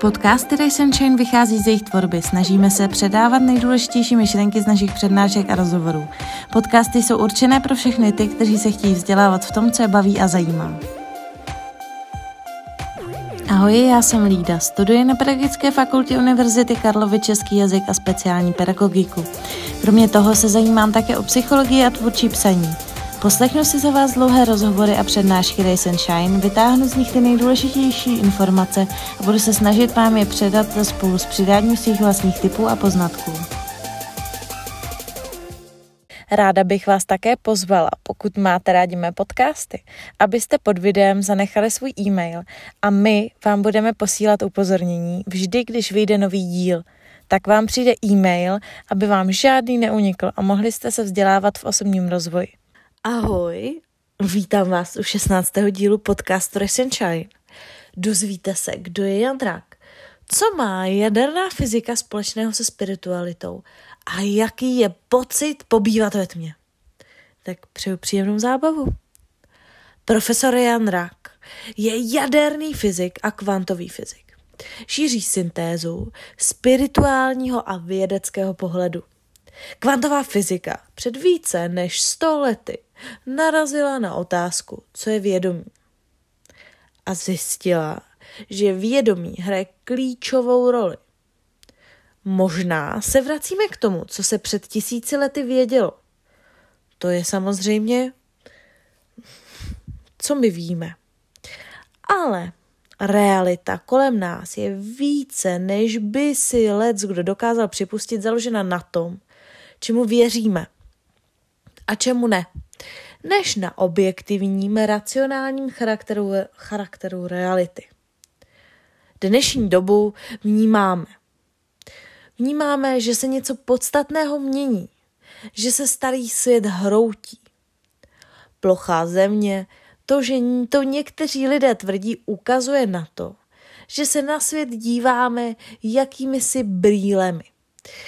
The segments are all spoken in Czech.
Podcasty Race and Shine vychází z jejich tvorby. Snažíme se předávat nejdůležitější myšlenky z našich přednášek a rozhovorů. Podcasty jsou určené pro všechny ty, kteří se chtějí vzdělávat v tom, co je baví a zajímá. Ahoj, já jsem Lída, studuji na Pedagogické fakultě Univerzity Karlovy český jazyk a speciální pedagogiku. Kromě toho se zajímám také o psychologii a tvůrčí psaní. Poslechnu si za vás dlouhé rozhovory a přednášky Race and Shine, vytáhnu z nich ty nejdůležitější informace a budu se snažit vám je předat spolu s přidáním svých vlastních typů a poznatků. Ráda bych vás také pozvala, pokud máte rádi mé podcasty, abyste pod videem zanechali svůj e-mail a my vám budeme posílat upozornění vždy, když vyjde nový díl. Tak vám přijde e-mail, aby vám žádný neunikl a mohli jste se vzdělávat v osobním rozvoji. Ahoj, vítám vás u 16. dílu podcastu Resenshine. Dozvíte se, kdo je Jandrák, co má jaderná fyzika společného se spiritualitou a jaký je pocit pobývat ve tmě. Tak přeju příjemnou zábavu. Profesor Jan Rak je jaderný fyzik a kvantový fyzik. Šíří syntézu spirituálního a vědeckého pohledu. Kvantová fyzika před více než 100 lety narazila na otázku, co je vědomí. A zjistila, že vědomí hraje klíčovou roli. Možná se vracíme k tomu, co se před tisíci lety vědělo. To je samozřejmě, co my víme. Ale realita kolem nás je více, než by si lec, kdo dokázal připustit, založena na tom, čemu věříme a čemu ne, než na objektivním, racionálním charakteru, charakteru reality. Dnešní dobu vnímáme. Vnímáme, že se něco podstatného mění, že se starý svět hroutí. Plochá země, to, že to někteří lidé tvrdí, ukazuje na to, že se na svět díváme jakými si brýlemi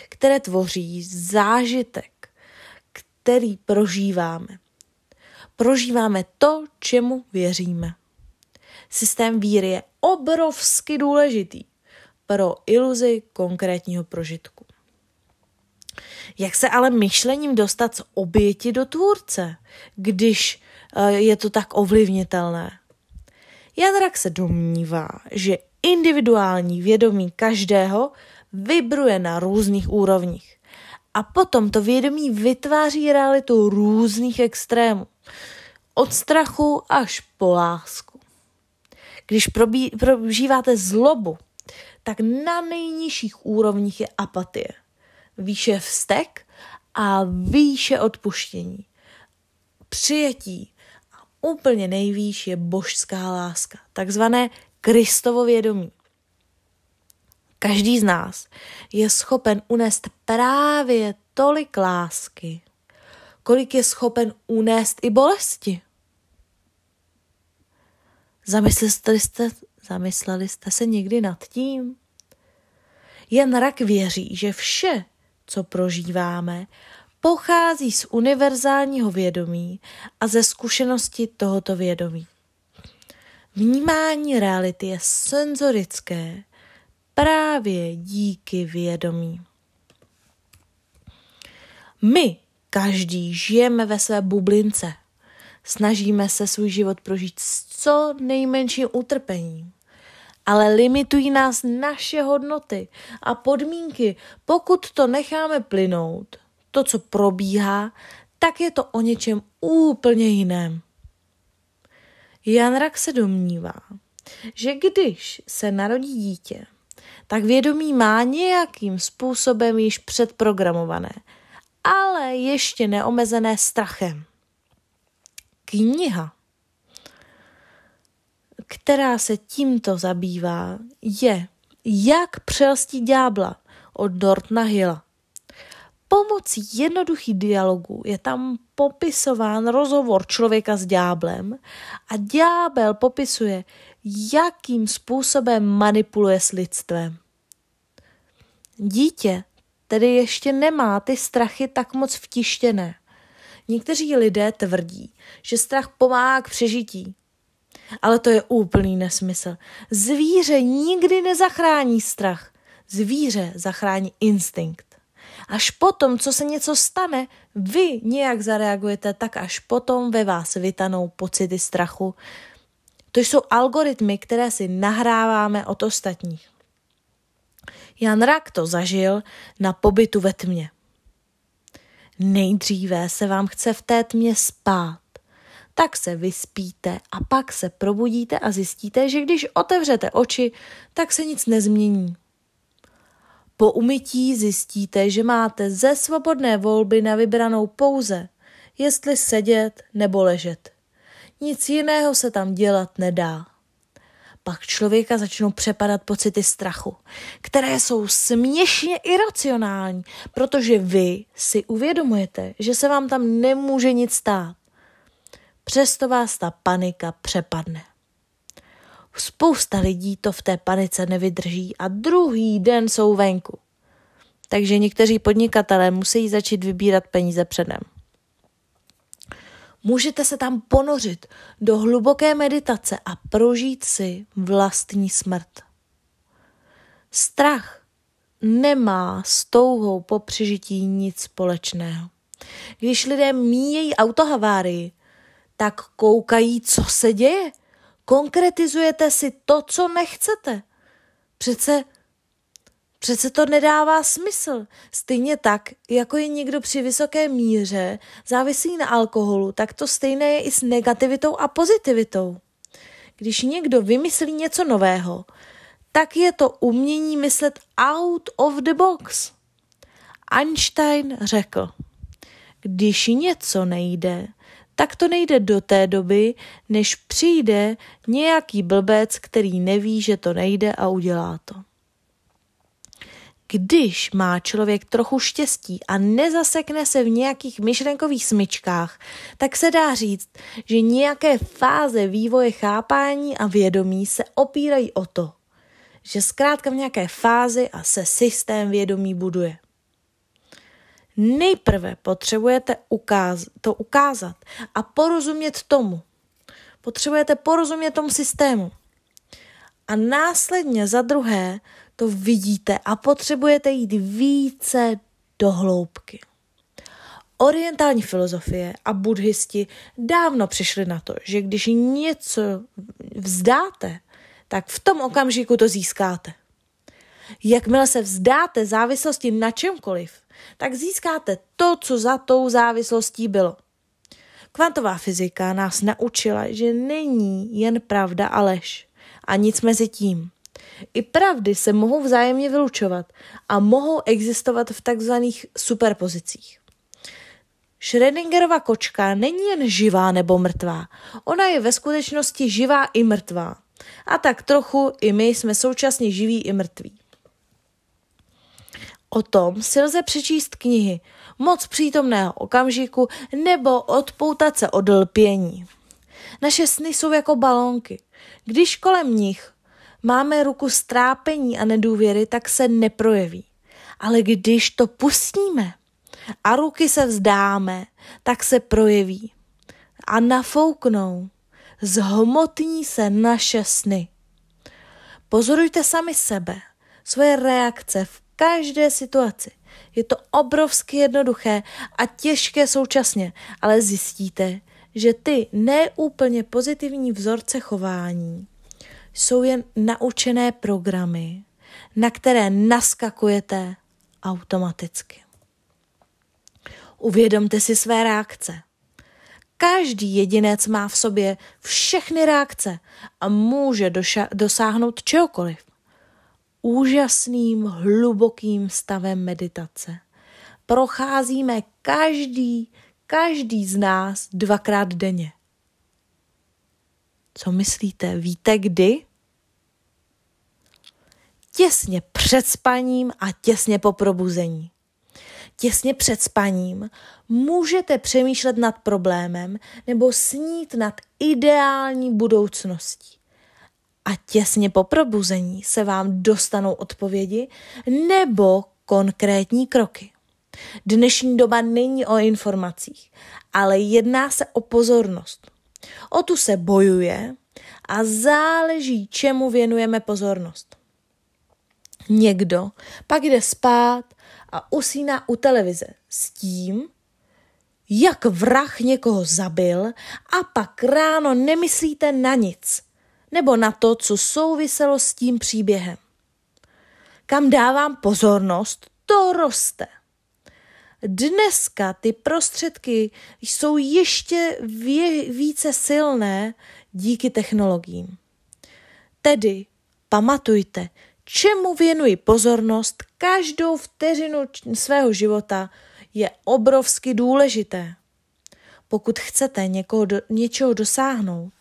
které tvoří zážitek, který prožíváme. Prožíváme to, čemu věříme. Systém víry je obrovsky důležitý pro iluzi konkrétního prožitku. Jak se ale myšlením dostat z oběti do tvůrce, když eh, je to tak ovlivnitelné? Jan Rak se domnívá, že individuální vědomí každého vibruje na různých úrovních. A potom to vědomí vytváří realitu různých extrémů. Od strachu až po lásku. Když probí, prožíváte zlobu, tak na nejnižších úrovních je apatie. Výše vztek a výše odpuštění. Přijetí a úplně nejvýš je božská láska, takzvané Kristovo vědomí. Každý z nás je schopen unést právě tolik lásky, kolik je schopen unést i bolesti. Zamysleli jste, zamysleli jste se někdy nad tím? Jen rak věří, že vše, co prožíváme, pochází z univerzálního vědomí a ze zkušenosti tohoto vědomí. Vnímání reality je senzorické právě díky vědomí. My, každý, žijeme ve své bublince. Snažíme se svůj život prožít s co nejmenším utrpením. Ale limitují nás naše hodnoty a podmínky. Pokud to necháme plynout, to, co probíhá, tak je to o něčem úplně jiném. Jan Rak se domnívá, že když se narodí dítě, tak vědomí má nějakým způsobem již předprogramované, ale ještě neomezené strachem. Kniha, která se tímto zabývá, je Jak přelstit ďábla od Dortna Hilla. Pomocí jednoduchých dialogů je tam popisován rozhovor člověka s ďáblem a ďábel popisuje, jakým způsobem manipuluje s lidstvem. Dítě tedy ještě nemá ty strachy tak moc vtištěné. Někteří lidé tvrdí, že strach pomáhá k přežití. Ale to je úplný nesmysl. Zvíře nikdy nezachrání strach. Zvíře zachrání instinkt. Až potom, co se něco stane, vy nějak zareagujete, tak až potom ve vás vytanou pocity strachu. To jsou algoritmy, které si nahráváme od ostatních. Jan Rak to zažil na pobytu ve tmě. Nejdříve se vám chce v té tmě spát. Tak se vyspíte a pak se probudíte a zjistíte, že když otevřete oči, tak se nic nezmění. Po umytí zjistíte, že máte ze svobodné volby na vybranou pouze, jestli sedět nebo ležet. Nic jiného se tam dělat nedá. Pak člověka začnou přepadat pocity strachu, které jsou směšně iracionální, protože vy si uvědomujete, že se vám tam nemůže nic stát. Přesto vás ta panika přepadne. Spousta lidí to v té panice nevydrží a druhý den jsou venku. Takže někteří podnikatelé musí začít vybírat peníze předem. Můžete se tam ponořit do hluboké meditace a prožít si vlastní smrt. Strach nemá s touhou po přežití nic společného. Když lidé míjejí autohavárii, tak koukají, co se děje. Konkretizujete si to, co nechcete. Přece Přece to nedává smysl. Stejně tak, jako je někdo při vysoké míře závislý na alkoholu, tak to stejné je i s negativitou a pozitivitou. Když někdo vymyslí něco nového, tak je to umění myslet out of the box. Einstein řekl, když něco nejde, tak to nejde do té doby, než přijde nějaký blbec, který neví, že to nejde a udělá to. Když má člověk trochu štěstí a nezasekne se v nějakých myšlenkových smyčkách, tak se dá říct, že nějaké fáze vývoje chápání a vědomí se opírají o to, že zkrátka v nějaké fázi a se systém vědomí buduje. Nejprve potřebujete ukáz- to ukázat a porozumět tomu. Potřebujete porozumět tomu systému. A následně za druhé to vidíte a potřebujete jít více do hloubky. Orientální filozofie a buddhisti dávno přišli na to, že když něco vzdáte, tak v tom okamžiku to získáte. Jakmile se vzdáte závislosti na čemkoliv, tak získáte to, co za tou závislostí bylo. Kvantová fyzika nás naučila, že není jen pravda a lež a nic mezi tím. I pravdy se mohou vzájemně vylučovat a mohou existovat v takzvaných superpozicích. Schrödingerova kočka není jen živá nebo mrtvá, ona je ve skutečnosti živá i mrtvá. A tak trochu i my jsme současně živí i mrtví. O tom si lze přečíst knihy Moc přítomného okamžiku nebo Odpoutat se od lpění. Naše sny jsou jako balónky. Když kolem nich máme ruku strápení a nedůvěry, tak se neprojeví. Ale když to pustíme a ruky se vzdáme, tak se projeví. A nafouknou, zhmotní se naše sny. Pozorujte sami sebe, svoje reakce v každé situaci. Je to obrovsky jednoduché a těžké současně, ale zjistíte, že ty neúplně pozitivní vzorce chování jsou jen naučené programy, na které naskakujete automaticky. Uvědomte si své reakce. Každý jedinec má v sobě všechny reakce a může doša- dosáhnout čehokoliv. Úžasným, hlubokým stavem meditace. Procházíme každý, každý z nás dvakrát denně. Co myslíte? Víte kdy? Těsně před spaním a těsně po probuzení. Těsně před spaním můžete přemýšlet nad problémem nebo snít nad ideální budoucností. A těsně po probuzení se vám dostanou odpovědi nebo konkrétní kroky. Dnešní doba není o informacích, ale jedná se o pozornost. O tu se bojuje A záleží, čemu věnujeme pozornost. Někdo pak jde spát a usíná u televize s tím, jak vrah někoho zabil a pak ráno nemyslíte na nic, nebo na to, co souviselo s tím příběhem. Kam dávám pozornost, to roste. Dneska ty prostředky jsou ještě vě- více silné díky technologiím. Tedy pamatujte, čemu věnuji pozornost každou vteřinu svého života je obrovsky důležité. Pokud chcete někoho do, něčeho dosáhnout,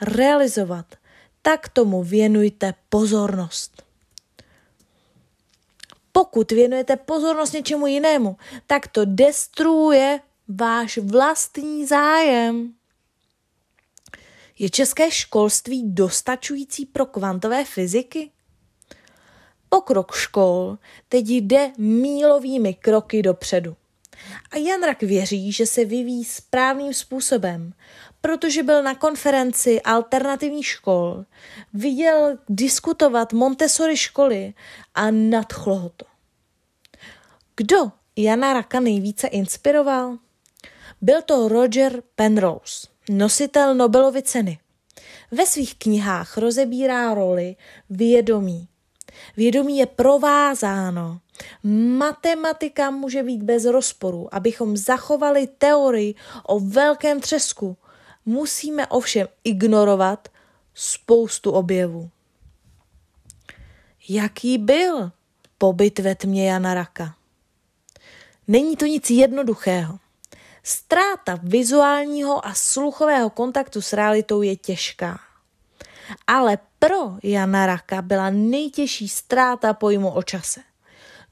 realizovat, tak tomu věnujte pozornost. Pokud věnujete pozornost něčemu jinému, tak to destruuje váš vlastní zájem. Je české školství dostačující pro kvantové fyziky? Pokrok škol teď jde mílovými kroky dopředu. A Jan Rak věří, že se vyvíjí správným způsobem, protože byl na konferenci alternativních škol, viděl diskutovat Montessori školy a nadchlo ho to. Kdo Jana Raka nejvíce inspiroval? Byl to Roger Penrose, nositel Nobelovy ceny. Ve svých knihách rozebírá roli vědomí. Vědomí je provázáno Matematika může být bez rozporu. Abychom zachovali teorii o velkém třesku, musíme ovšem ignorovat spoustu objevů. Jaký byl pobyt ve tmě Jana Raka? Není to nic jednoduchého. Ztráta vizuálního a sluchového kontaktu s realitou je těžká. Ale pro Jana Raka byla nejtěžší ztráta pojmu o čase.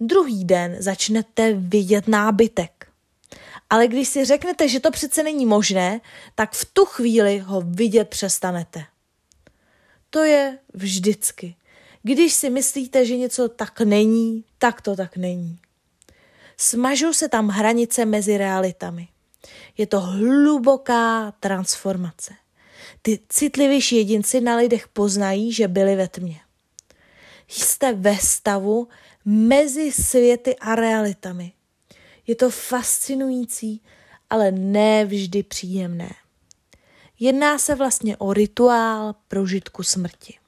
Druhý den začnete vidět nábytek. Ale když si řeknete, že to přece není možné, tak v tu chvíli ho vidět přestanete. To je vždycky. Když si myslíte, že něco tak není, tak to tak není. Smažou se tam hranice mezi realitami. Je to hluboká transformace. Ty citlivější jedinci na lidech poznají, že byli ve tmě. Jste ve stavu, mezi světy a realitami. Je to fascinující, ale ne vždy příjemné. Jedná se vlastně o rituál prožitku smrti.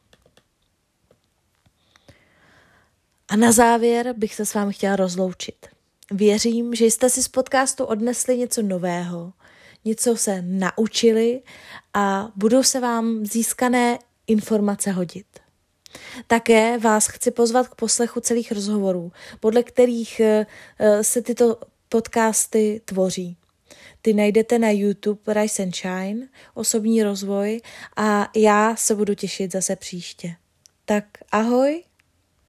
A na závěr bych se s vámi chtěla rozloučit. Věřím, že jste si z podcastu odnesli něco nového, něco se naučili a budou se vám získané informace hodit. Také vás chci pozvat k poslechu celých rozhovorů, podle kterých eh, se tyto podcasty tvoří. Ty najdete na YouTube Rise and Shine, osobní rozvoj a já se budu těšit zase příště. Tak ahoj